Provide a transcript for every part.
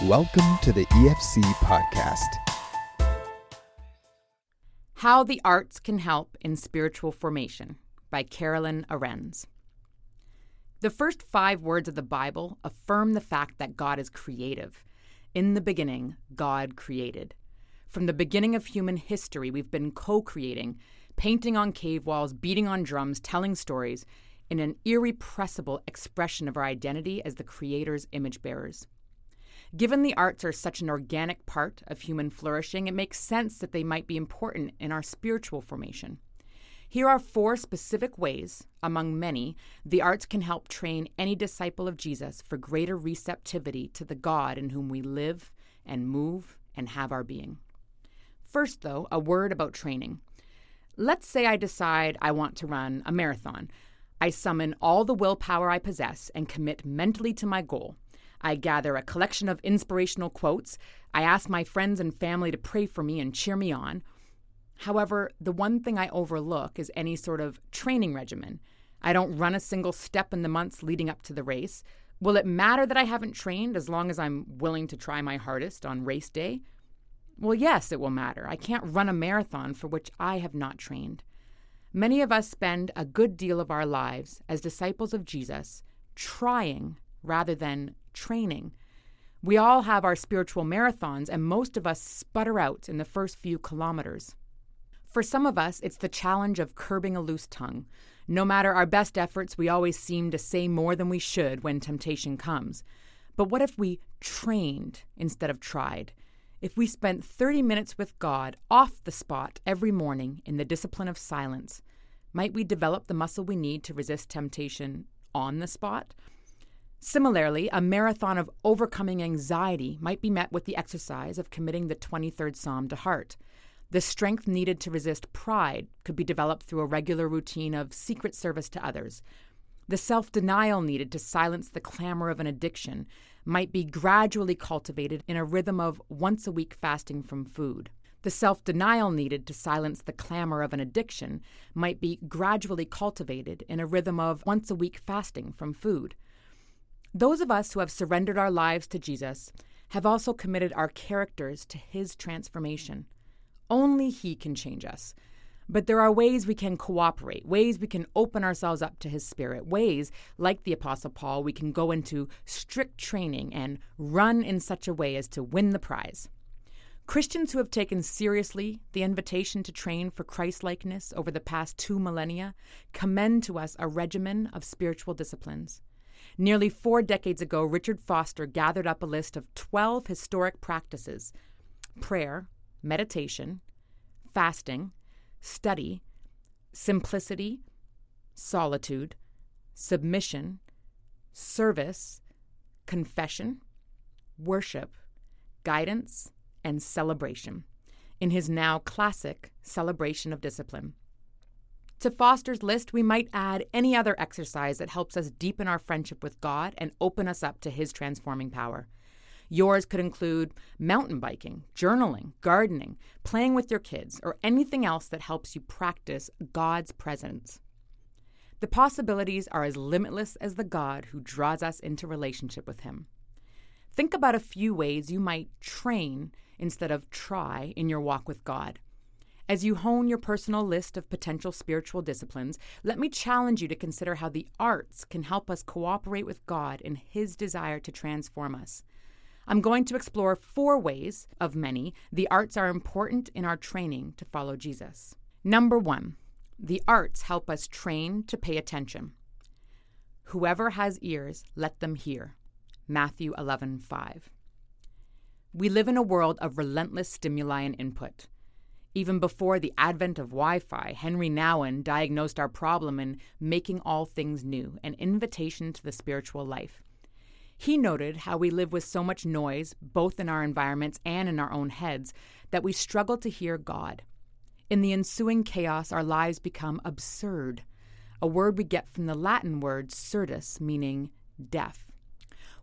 Welcome to the EFC podcast. How the Arts Can Help in Spiritual Formation by Carolyn Arends. The first five words of the Bible affirm the fact that God is creative. In the beginning, God created. From the beginning of human history, we've been co creating, painting on cave walls, beating on drums, telling stories, in an irrepressible expression of our identity as the Creator's image bearers. Given the arts are such an organic part of human flourishing, it makes sense that they might be important in our spiritual formation. Here are four specific ways, among many, the arts can help train any disciple of Jesus for greater receptivity to the God in whom we live and move and have our being. First, though, a word about training. Let's say I decide I want to run a marathon. I summon all the willpower I possess and commit mentally to my goal. I gather a collection of inspirational quotes. I ask my friends and family to pray for me and cheer me on. However, the one thing I overlook is any sort of training regimen. I don't run a single step in the months leading up to the race. Will it matter that I haven't trained as long as I'm willing to try my hardest on race day? Well, yes, it will matter. I can't run a marathon for which I have not trained. Many of us spend a good deal of our lives as disciples of Jesus trying rather than training. We all have our spiritual marathons, and most of us sputter out in the first few kilometers. For some of us, it's the challenge of curbing a loose tongue. No matter our best efforts, we always seem to say more than we should when temptation comes. But what if we trained instead of tried? If we spent 30 minutes with God off the spot every morning in the discipline of silence, might we develop the muscle we need to resist temptation on the spot? Similarly, a marathon of overcoming anxiety might be met with the exercise of committing the 23rd Psalm to heart. The strength needed to resist pride could be developed through a regular routine of secret service to others. The self denial needed to silence the clamor of an addiction might be gradually cultivated in a rhythm of once a week fasting from food. The self denial needed to silence the clamor of an addiction might be gradually cultivated in a rhythm of once a week fasting from food. Those of us who have surrendered our lives to Jesus have also committed our characters to his transformation. Only he can change us. But there are ways we can cooperate, ways we can open ourselves up to his spirit, ways, like the Apostle Paul, we can go into strict training and run in such a way as to win the prize. Christians who have taken seriously the invitation to train for Christlikeness over the past two millennia commend to us a regimen of spiritual disciplines. Nearly four decades ago, Richard Foster gathered up a list of 12 historic practices prayer, meditation, fasting, study, simplicity, solitude, submission, service, confession, worship, guidance, and celebration in his now classic Celebration of Discipline. To Foster's list, we might add any other exercise that helps us deepen our friendship with God and open us up to His transforming power. Yours could include mountain biking, journaling, gardening, playing with your kids, or anything else that helps you practice God's presence. The possibilities are as limitless as the God who draws us into relationship with Him. Think about a few ways you might train instead of try in your walk with God. As you hone your personal list of potential spiritual disciplines, let me challenge you to consider how the arts can help us cooperate with God in His desire to transform us. I'm going to explore four ways, of many, the arts are important in our training to follow Jesus. Number one, the arts help us train to pay attention. Whoever has ears, let them hear. Matthew 11:5. We live in a world of relentless stimuli and input. Even before the advent of Wi Fi, Henri Nouwen diagnosed our problem in Making All Things New, an invitation to the spiritual life. He noted how we live with so much noise, both in our environments and in our own heads, that we struggle to hear God. In the ensuing chaos, our lives become absurd, a word we get from the Latin word surdus, meaning deaf.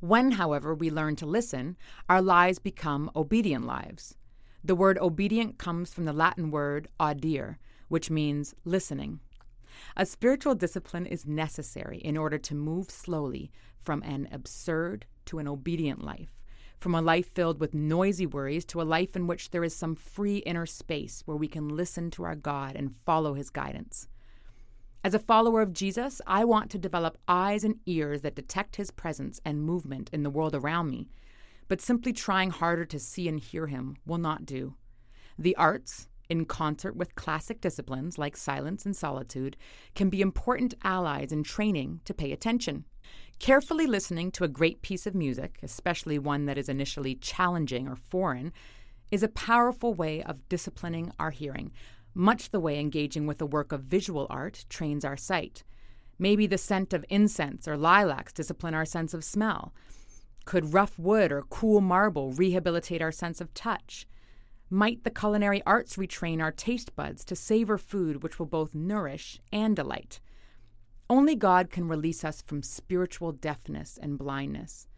When, however, we learn to listen, our lives become obedient lives. The word obedient comes from the Latin word audire, which means listening. A spiritual discipline is necessary in order to move slowly from an absurd to an obedient life, from a life filled with noisy worries to a life in which there is some free inner space where we can listen to our God and follow his guidance. As a follower of Jesus, I want to develop eyes and ears that detect his presence and movement in the world around me, but simply trying harder to see and hear him will not do. The arts, in concert with classic disciplines like silence and solitude, can be important allies in training to pay attention. Carefully listening to a great piece of music, especially one that is initially challenging or foreign, is a powerful way of disciplining our hearing, much the way engaging with a work of visual art trains our sight. Maybe the scent of incense or lilacs discipline our sense of smell. Could rough wood or cool marble rehabilitate our sense of touch? Might the culinary arts retrain our taste buds to savor food which will both nourish and delight? Only God can release us from spiritual deafness and blindness.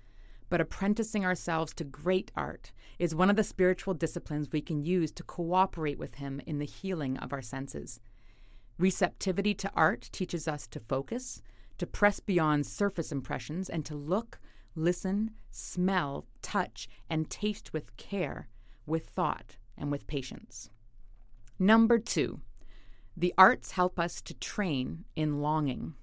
But apprenticing ourselves to great art is one of the spiritual disciplines we can use to cooperate with Him in the healing of our senses. Receptivity to art teaches us to focus, to press beyond surface impressions, and to look, listen, smell, touch, and taste with care, with thought, and with patience. Number two, the arts help us to train in longing.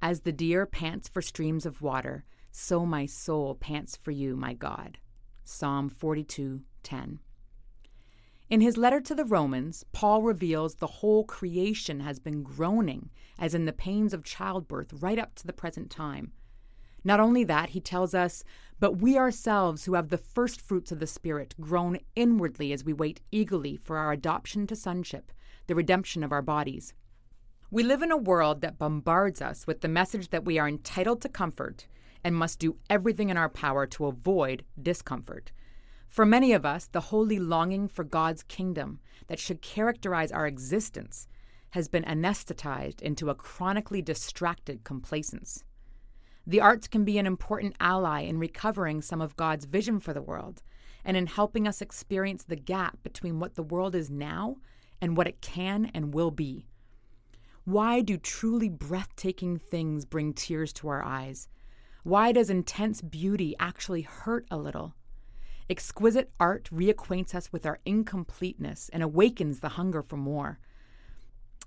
As the deer pants for streams of water, so my soul pants for you, my God. Psalm 42:10. In his letter to the Romans, Paul reveals the whole creation has been groaning, as in the pains of childbirth, right up to the present time. Not only that, he tells us, but we ourselves who have the first fruits of the Spirit groan inwardly as we wait eagerly for our adoption to sonship, the redemption of our bodies. We live in a world that bombards us with the message that we are entitled to comfort and must do everything in our power to avoid discomfort. For many of us, the holy longing for God's kingdom that should characterize our existence has been anesthetized into a chronically distracted complacence. The arts can be an important ally in recovering some of God's vision for the world and in helping us experience the gap between what the world is now and what it can and will be. Why do truly breathtaking things bring tears to our eyes? Why does intense beauty actually hurt a little? Exquisite art reacquaints us with our incompleteness and awakens the hunger for more.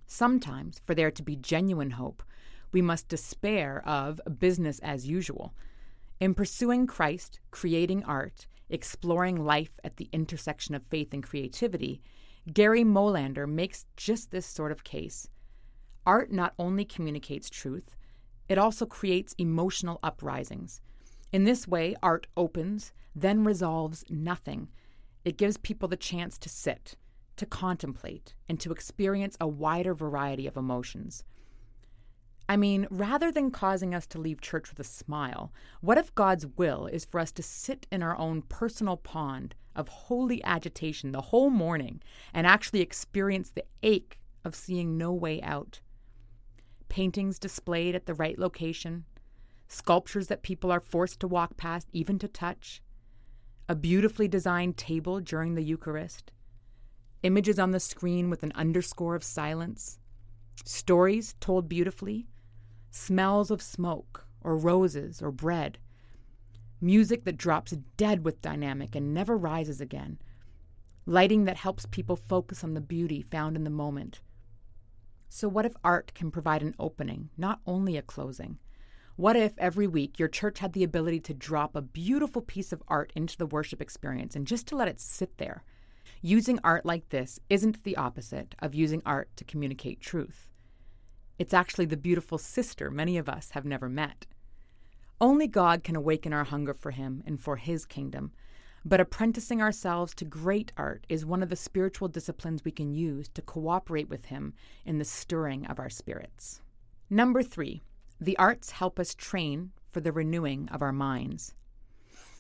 Sometimes, for there to be genuine hope, we must despair of business as usual. In pursuing Christ, creating art, exploring life at the intersection of faith and creativity, Gary Molander makes just this sort of case. Art not only communicates truth, it also creates emotional uprisings. In this way, art opens, then resolves nothing. It gives people the chance to sit, to contemplate, and to experience a wider variety of emotions. I mean, rather than causing us to leave church with a smile, what if God's will is for us to sit in our own personal pond of holy agitation the whole morning and actually experience the ache of seeing no way out? paintings displayed at the right location, sculptures that people are forced to walk past, even to touch, a beautifully designed table during the Eucharist, images on the screen with an underscore of silence, stories told beautifully, smells of smoke or roses or bread, music that drops dead with dynamic and never rises again, lighting that helps people focus on the beauty found in the moment so, what if art can provide an opening, not only a closing? What if every week your church had the ability to drop a beautiful piece of art into the worship experience and just to let it sit there? Using art like this isn't the opposite of using art to communicate truth. It's actually the beautiful sister many of us have never met. Only God can awaken our hunger for Him and for His kingdom, but apprenticing ourselves to great art is one of the spiritual disciplines we can use to cooperate with Him in the stirring of our spirits. Number three, the arts help us train for the renewing of our minds.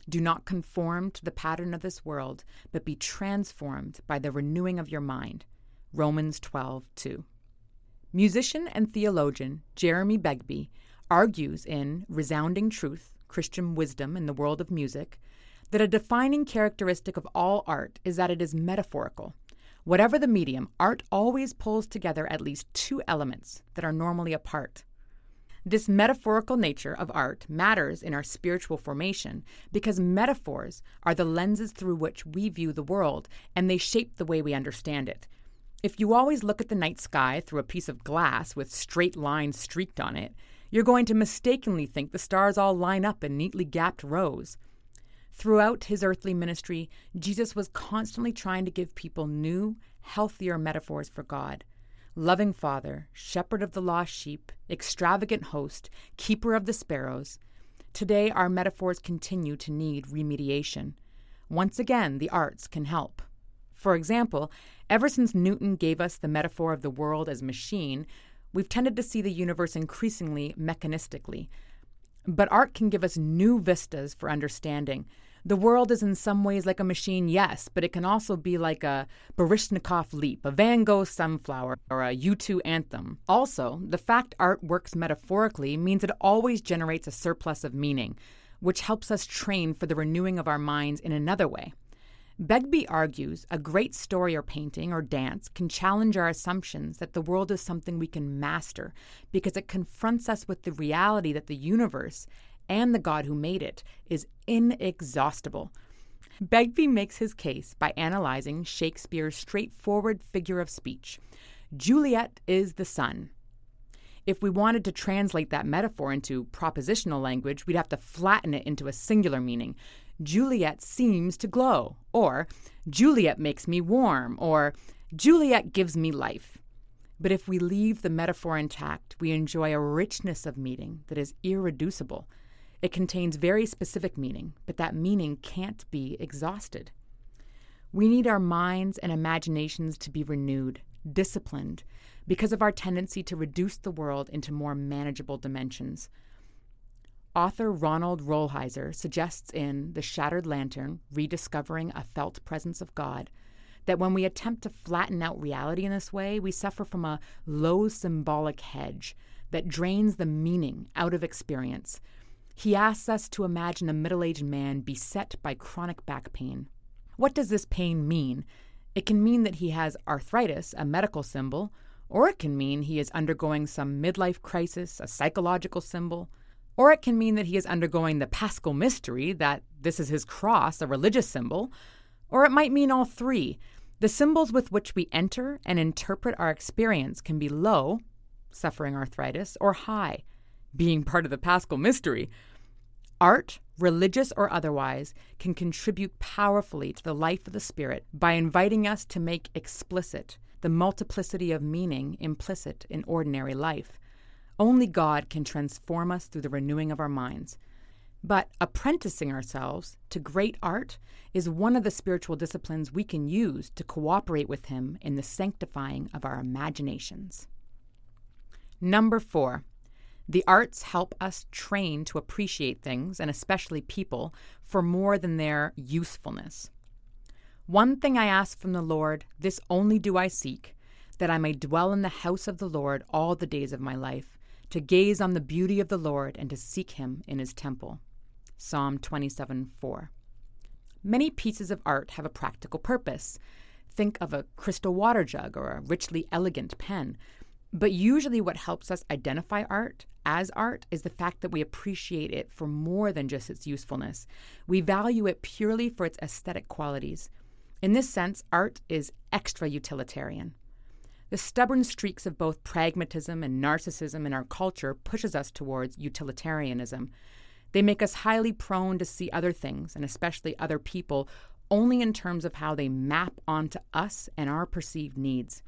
Do not conform to the pattern of this world, but be transformed by the renewing of your mind. Romans 12, 2. Musician and theologian Jeremy Begbie argues in Resounding Truth Christian Wisdom in the World of Music that a defining characteristic of all art is that it is metaphorical. Whatever the medium, art always pulls together at least two elements that are normally apart. This metaphorical nature of art matters in our spiritual formation because metaphors are the lenses through which we view the world and they shape the way we understand it. If you always look at the night sky through a piece of glass with straight lines streaked on it, you're going to mistakenly think the stars all line up in neatly gapped rows. Throughout his earthly ministry, Jesus was constantly trying to give people new, healthier metaphors for God loving Father, shepherd of the lost sheep, extravagant host, keeper of the sparrows. Today, our metaphors continue to need remediation. Once again, the arts can help. For example, ever since Newton gave us the metaphor of the world as machine, we've tended to see the universe increasingly mechanistically. But art can give us new vistas for understanding, the world is in some ways like a machine, yes, but it can also be like a Baryshnikov leap, a Van Gogh sunflower, or a U2 anthem. Also, the fact art works metaphorically means it always generates a surplus of meaning, which helps us train for the renewing of our minds in another way. Begbie argues a great story or painting or dance can challenge our assumptions that the world is something we can master because it confronts us with the reality that the universe and the God who made it is inexhaustible. Begbie makes his case by analyzing Shakespeare's straightforward figure of speech. Juliet is the sun. If we wanted to translate that metaphor into propositional language, we'd have to flatten it into a singular meaning. Juliet seems to glow, or Juliet makes me warm, or Juliet gives me life. But if we leave the metaphor intact, we enjoy a richness of meaning that is irreducible. It contains very specific meaning, but that meaning can't be exhausted. We need our minds and imaginations to be renewed, disciplined, because of our tendency to reduce the world into more manageable dimensions. Author Ronald Rolheiser suggests in The Shattered Lantern Rediscovering a Felt Presence of God that when we attempt to flatten out reality in this way, we suffer from a low symbolic hedge that drains the meaning out of experience, he asks us to imagine a middle aged man beset by chronic back pain. What does this pain mean? It can mean that he has arthritis, a medical symbol, or it can mean he is undergoing some midlife crisis, a psychological symbol, or it can mean that he is undergoing the paschal mystery, that this is his cross, a religious symbol, or it might mean all three. The symbols with which we enter and interpret our experience can be low, suffering arthritis, or high, being part of the paschal mystery. Art, religious or otherwise, can contribute powerfully to the life of the Spirit by inviting us to make explicit the multiplicity of meaning implicit in ordinary life. Only God can transform us through the renewing of our minds. But apprenticing ourselves to great art is one of the spiritual disciplines we can use to cooperate with Him in the sanctifying of our imaginations. Number four, the arts help us train to appreciate things, and especially people, for more than their usefulness. One thing I ask from the Lord, this only do I seek, that I may dwell in the house of the Lord all the days of my life, to gaze on the beauty of the Lord and to seek him in his temple. Psalm 27 4. Many pieces of art have a practical purpose. Think of a crystal water jug or a richly elegant pen. But usually, what helps us identify art as art is the fact that we appreciate it for more than just its usefulness. We value it purely for its aesthetic qualities. In this sense, art is extra utilitarian. The stubborn streaks of both pragmatism and narcissism in our culture pushes us towards utilitarianism. They make us highly prone to see other things, and especially other people, only in terms of how they map onto us and our perceived needs.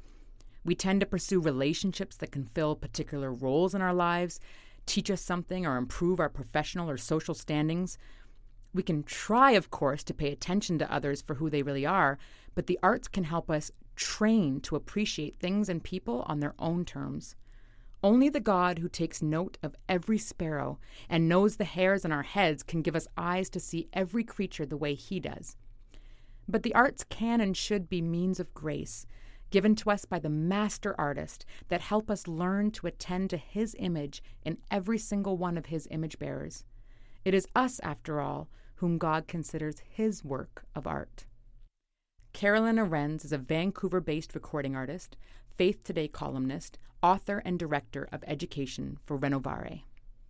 We tend to pursue relationships that can fill particular roles in our lives, teach us something, or improve our professional or social standings. We can try, of course, to pay attention to others for who they really are, but the arts can help us train to appreciate things and people on their own terms. Only the God who takes note of every sparrow and knows the hairs on our heads can give us eyes to see every creature the way He does. But the arts can and should be means of grace given to us by the master artist that help us learn to attend to his image in every single one of his image bearers. It is us, after all, whom God considers his work of art. Carolyn Arends is a Vancouver based recording artist, Faith Today columnist, author, and director of education for Renovare.